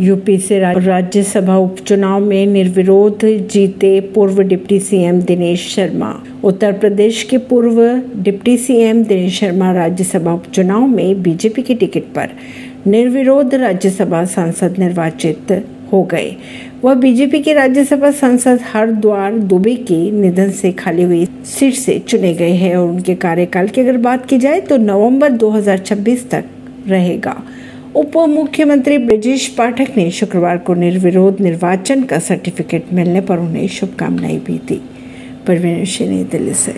UP से राज्यसभा उपचुनाव में निर्विरोध जीते पूर्व डिप्टी सीएम दिनेश शर्मा। उत्तर प्रदेश के पूर्व डिप्टी सीएम दिनेश शर्मा राज्यसभा उपचुनाव में बीजेपी की टिकट पर निर्विरोध राज्यसभा सांसद निर्वाचित हो गए। वह बीजेपी के राज्यसभा सांसद हरद्वार दुबे के निधन से खाली हुई सीट से चुने गए हैं और उनके कार्यकाल की अगर बात की जाए तो नवंबर 2026 तक रहेगा। उप मुख्यमंत्री ब्रजेश पाठक ने शुक्रवार को निर्विरोध निर्वाचन का सर्टिफिकेट मिलने पर उन्हें शुभकामनाएँ भी दी। परवीन सिंह दिल्ली से।